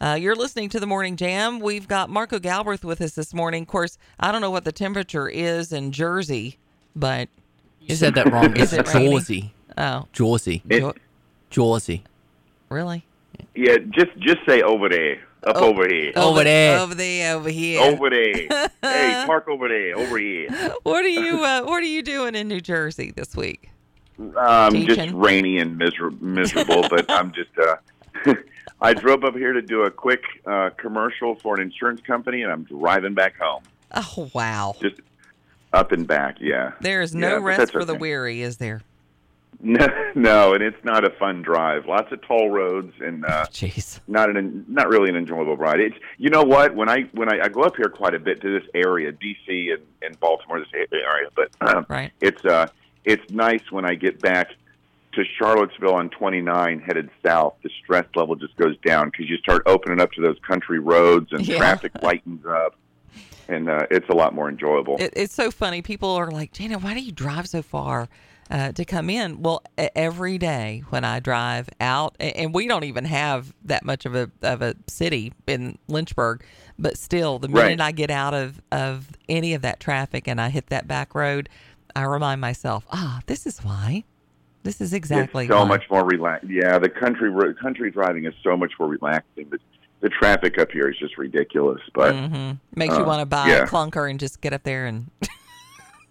Uh, you're listening to the Morning Jam. We've got Marco Galbraith with us this morning. Of course, I don't know what the temperature is in Jersey, but You said that wrong. Is It's it? Jersey. oh, Jersey. It- Jersey. really? Yeah, just just say over there, up Oh. over here, Over there. over there, over here. over there. hey, park over there, over here. What are you? Uh, what are you doing in New Jersey this week? Um, just rainy and miser- miserable, but I'm just. Uh, I drove up here to do a quick uh, commercial for an insurance company, and I'm driving back home. Oh wow! Just up and back, yeah. There is no but rest for the weary, is there? No, no, and it's not a fun drive. Lots of toll roads and uh, Jeez. not an not really an enjoyable ride. It's you know what when I when I, I go up here quite a bit to this area, D.C. and, and Baltimore, this area, but um, Right. it's uh it's nice when I get back to Charlottesville on 29 headed south. The stress level just goes down because you start opening up to those country roads and Yeah. traffic lightens up, and uh, it's a lot more enjoyable. It, it's so funny. People are like, Jana, why do you drive so far uh, to come in? Well, every day when I drive out, and we don't even have that much of a of a city in Lynchburg, but still, the minute Right. I get out of of any of that traffic and I hit that back road, I remind myself, ah, this is why. This is exactly it's so why. much more relaxed. Yeah, the country country driving is so much more relaxing. The, the traffic up here is just ridiculous. But hmm Makes you uh, want to buy yeah. a clunker and just get up there and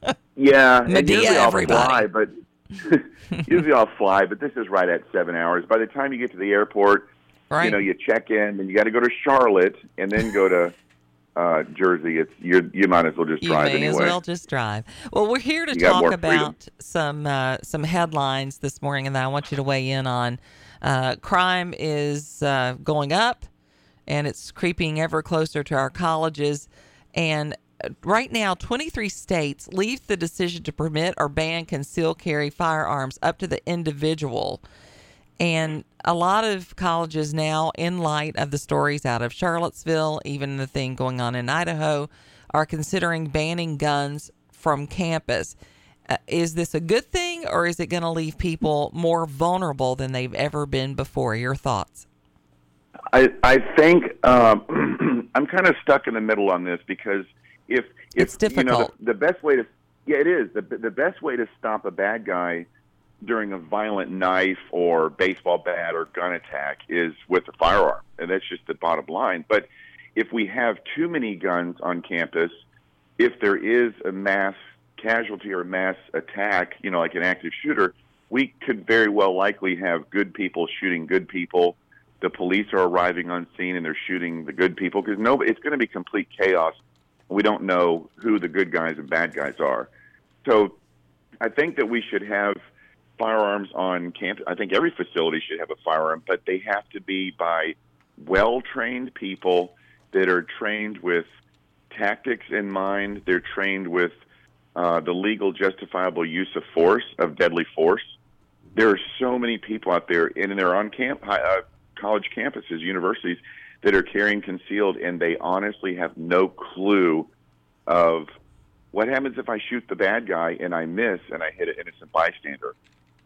yeah, Medea, everybody. fly, but usually I'll fly. But this is right at seven hours. By the time you get to the airport, right. you know you check in, and you got to go to Charlotte, and then go to uh, Jersey. It's you. You might as well just You drive may anyway. as well just drive. Well, we're here to You talk about some uh, some headlines this morning, and I want you to weigh in on. Uh, crime is uh, going up, and it's creeping ever closer to our colleges. And uh, right now, 23 states leave the decision to permit or ban concealed carry firearms up to the individual. And a lot of colleges now, in light of the stories out of Charlottesville, even the thing going on in Idaho, are considering banning guns from campus. Uh, is this a good thing, or is it going to leave people more vulnerable than they've ever been before? Your thoughts? I I think um, I'm kind of stuck in the middle on this because if if It's you know difficult. the, the best way to yeah it is the the best way to stop a bad guy during a violent knife or baseball bat or gun attack is with a firearm and that's just the bottom line but if we have too many guns on campus if there is a mass casualty or mass attack you know like an active shooter we could very well likely have good people shooting good people the police are arriving on scene and they're shooting the good people because no, it's going to be complete chaos. We don't know who the good guys and bad guys are. So I think that we should have firearms on campus. I think every facility should have a firearm, but they have to be by well trained people that are trained with tactics in mind. They're trained with uh, the legal, justifiable use of force, of deadly force. There are so many people out there, and they're on camp, uh, college campuses, universities, that are carrying concealed, and they honestly have no clue of what happens if I shoot the bad guy and I miss and I hit an innocent bystander.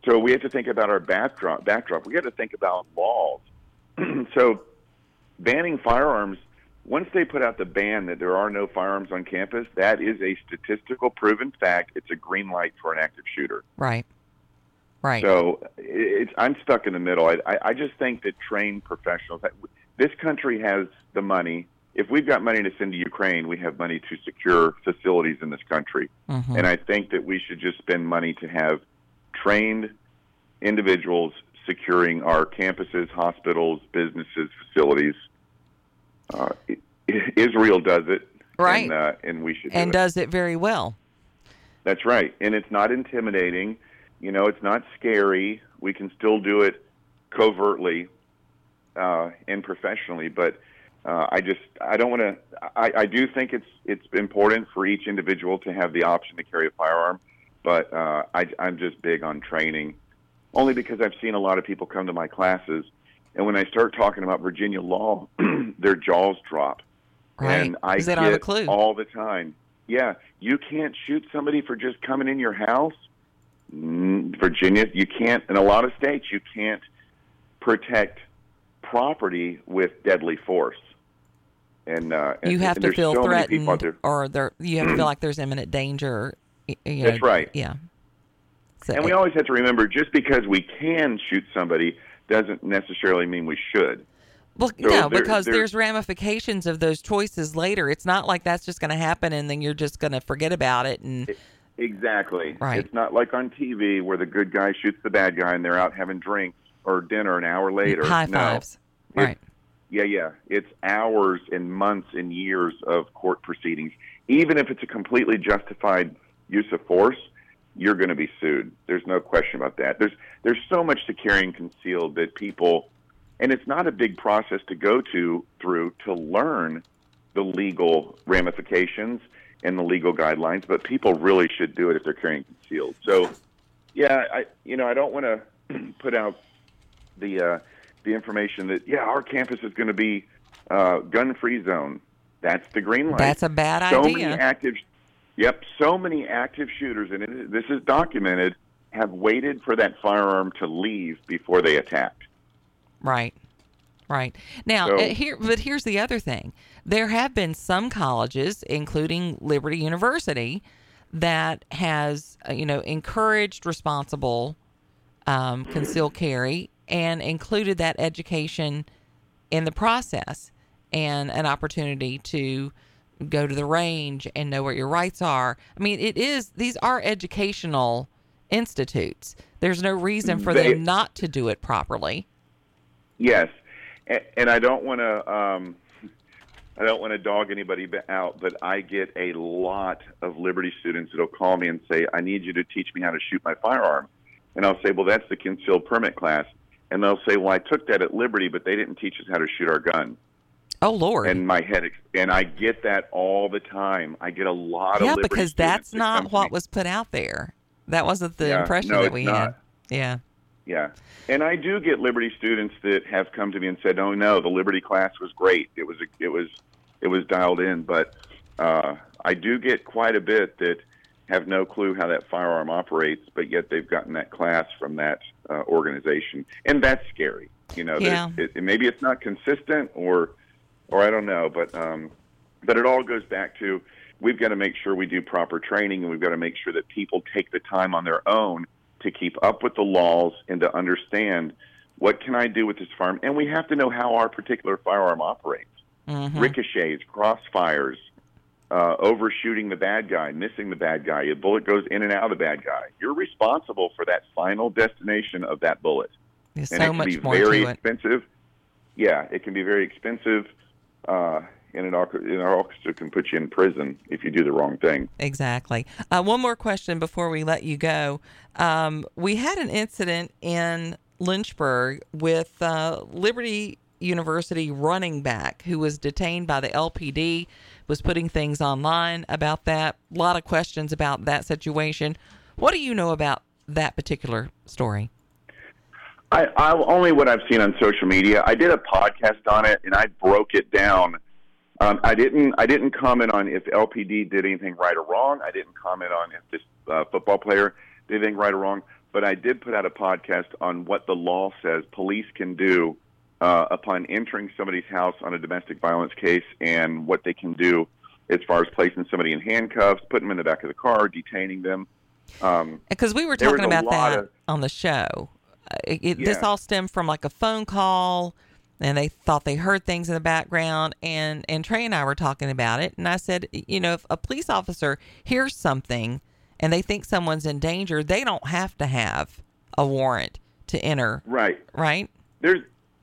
So we have to think about our backdrop. Backdrop. We have to think about laws. so banning firearms. Once they put out the ban that there are no firearms on campus, that is a statistical proven fact. It's a green light for an active shooter. Right. Right. So it's I'm stuck in the middle. I, I, just think that trained professionals. This country has the money. If we've got money to send to Ukraine, we have money to secure facilities in this country. Mhm. And I think that we should just spend money to have trained individuals securing our campuses, hospitals, businesses, facilities. Uh, Israel does it, Right. And, uh, and we should. do and it. does it very well. That's right. And it's not intimidating. You know, it's not scary. We can still do it covertly uh, and professionally. But uh, I just, I don't want to. I, I do think it's it's important for each individual to have the option to carry a firearm. But uh, I, I'm just big on training, only because I've seen a lot of people come to my classes, and when I start talking about Virginia law, their jaws drop. Right. And I get don't have a clue. all the time. Yeah, you can't shoot somebody for just coming in your house. Virginia, you can't. In a lot of states, you can't protect property with deadly force. And uh, you have and to feel so many people out threatened, or there you have to feel like there's imminent danger. You know, That's right. Yeah. So, And we always have to remember, just because we can shoot somebody doesn't necessarily mean we should. Well, So no, there- because there- there's ramifications of those choices later. It's not like that's just going to happen and then you're just going to forget about it. And Exactly. Right. It's not like on TV where the good guy shoots the bad guy and they're out having drinks or dinner an hour later. high No. fives. It's- Right. Yeah, yeah. It's hours and months and years of court proceedings. Even if it's a completely justified use of force, you're going to be sued. There's no question about that. There's there's so much to carrying concealed that people, and it's not a big process to go to through to learn the legal ramifications and the legal guidelines. But people really should do it if they're carrying concealed. So, yeah, I you know I don't want to put out the uh, the information that yeah our campus is going to be uh, gun free zone. That's the green light. That's a bad so idea. many active. Yep, so many active shooters, and it, this is documented, have waited for that firearm to leave before they attacked. Right. Right. Now, So- uh, here but here's the other thing. There have been some colleges including Liberty University that has, uh, you know, encouraged responsible um, concealed carry and included that education in the process and an opportunity to go to the range and know what your rights are. I mean, it is these are educational institutes. There's no reason for They- them not to do it properly. Yes, and, and I don't want to. Um, I don't want to dog anybody out, but I get a lot of Liberty students that'll call me and say, "I need you to teach me how to shoot my firearm," and I'll say, "Well, that's the concealed permit class," and they'll say, "Well, I took that at Liberty, but they didn't teach us how to shoot our gun." Oh Lord. And my head, ex- and I get that all the time. I get a lot of yeah, because that's not what was put out there. That wasn't the Yeah, impression no, that we not. had. Yeah. Yeah. And I do get Liberty students that have come to me and said, "Oh no, the Liberty class was great. It was it was it was dialed in." But uh, I do get quite a bit that have no clue how that firearm operates, but yet they've gotten that class from that uh, organization, and that's scary. You know, Yeah. it, it, maybe it's not consistent, or or I don't know, but um, but it all goes back to we've got to make sure we do proper training, and we've got to make sure that people take the time on their own to keep up with the laws and to understand what can I do with this firearm, and we have to know how our particular firearm operates. Mhm. Ricochets, crossfires, uh, overshooting the bad guy, missing the bad guy. A bullet goes in and out of the bad guy. You're responsible for that final destination of that bullet There's and so it can much be more very expensive. Yeah, it can be very expensive, uh, it also, it also can put you in prison if you do the wrong thing. Exactly. Uh, one more question before we let you go. Um, we had an incident in Lynchburg with uh, Liberty University running back who was detained by the LPD, was putting things online about that. A lot of questions about that situation. What do you know about that particular story? I, I only what I've seen on social media. I did a podcast on it, and I broke it down. Um, I didn't. I didn't comment on if LPD did anything right or wrong. I didn't comment on if this uh, football player did anything right or wrong. But I did put out a podcast on what the law says police can do uh, upon entering somebody's house on a domestic violence case, and what they can do as far as placing somebody in handcuffs, putting them in the back of the car, detaining them. Um, Because we were talking about that of- on the show. It, it, This all stemmed from like a phone call, and they thought they heard things in the background. And and Trey and I were talking about it, and I said, you know, if a police officer hears something and they think someone's in danger, they don't have to have a warrant to enter, right. right? there's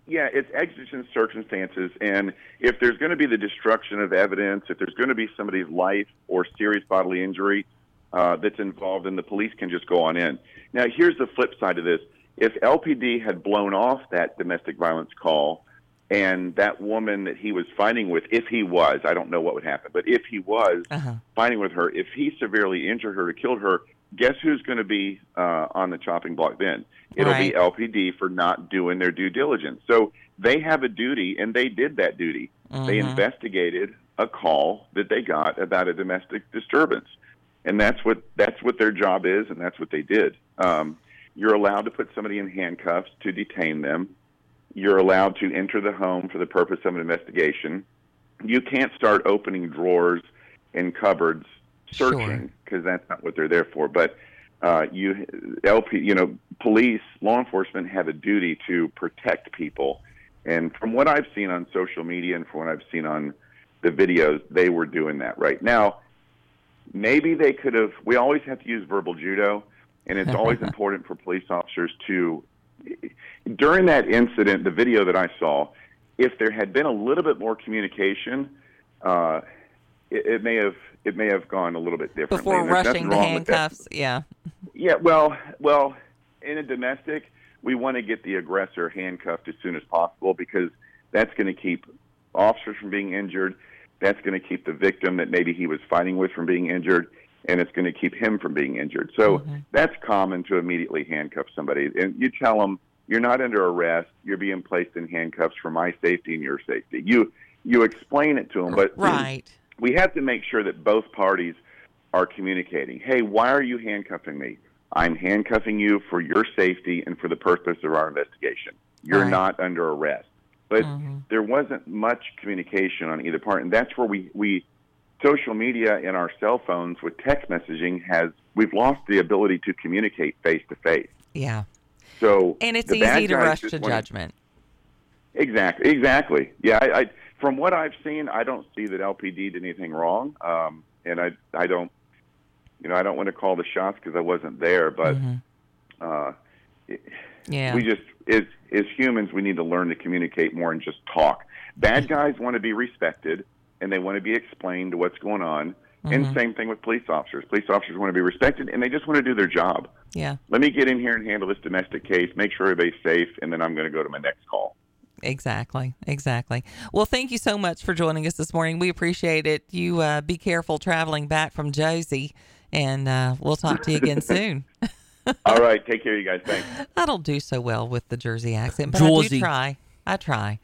yeah it's exigent circumstances and if there's going to be the destruction of evidence if there's going to be somebody's life or serious bodily injury uh, that's involved then the police can just go on in now here's the flip side of this if lpd had blown off that domestic violence call and that woman that he was fighting with if he was i don't know what would happen but if he was Uh-huh. fighting with her if he severely injured her or killed her guess who's going to be uh, on the chopping block then it'll Right. be LPD for not doing their due diligence. So they have a duty, and they did that duty. They Mhm. investigated a call that they got about a domestic disturbance, and that's what that's what their job is, and that's what they did. Um, you're allowed to put somebody in handcuffs to detain them, you're allowed to enter the home for the purpose of an investigation. You can't start opening drawers and cupboards searching because that's not what they're there for. But uh, you, LP, you know, police, law enforcement have a duty to protect people. And from what I've seen on social media and from what I've seen on the videos, they were doing that right now. Maybe they could have. We always have to use verbal judo, and it's always important for police officers to. During that incident, the video that I saw, if there had been a little bit more communication, uh, it, it may have it may have gone a little bit differently. Before rushing the wrong with that. handcuffs. Yeah. Yeah, well, well, in a domestic, we want to get the aggressor handcuffed as soon as possible because that's going to keep officers from being injured. That's going to keep the victim that maybe he was fighting with from being injured, and it's going to keep him from being injured. So that's common to immediately handcuff somebody. And you tell them you're not under arrest. You're being placed in handcuffs for my safety and your safety. You you explain it to them, but Right. we have to make sure that both parties are communicating. Hey, why are you handcuffing me? I'm handcuffing you for your safety and for the purpose of our investigation. You're Right. not under arrest. But Mm-hmm. there wasn't much communication on either part, and that's where we we social media and our cell phones with text messaging has we've lost the ability to communicate face to face. Yeah. So And it's easy to rush to wanna- judgment. Exactly. Exactly. Yeah. I, I from what I've seen, I don't see that LPD did anything wrong, um, and I I don't you know I don't want to call the shots because I wasn't there, but uh, it- Mm-hmm. Yeah. we just as as humans we need to learn to communicate more and just talk. Bad guys want to be respected and they want to be explained what's going on. Mm-hmm. And same thing with police officers. Police officers want to be respected and they just want to do their job. yeah. Let me get in here and handle this domestic case, make sure everybody's safe, and then I'm going to go to my next call. Exactly. Exactly. Well, thank you so much for joining us this morning. We appreciate it. You uh, be careful traveling back from Josie, and uh, we'll talk to you again soon. All right, take care, you guys. Thanks. I don't do so well with the Jersey accent, but I do try. I try.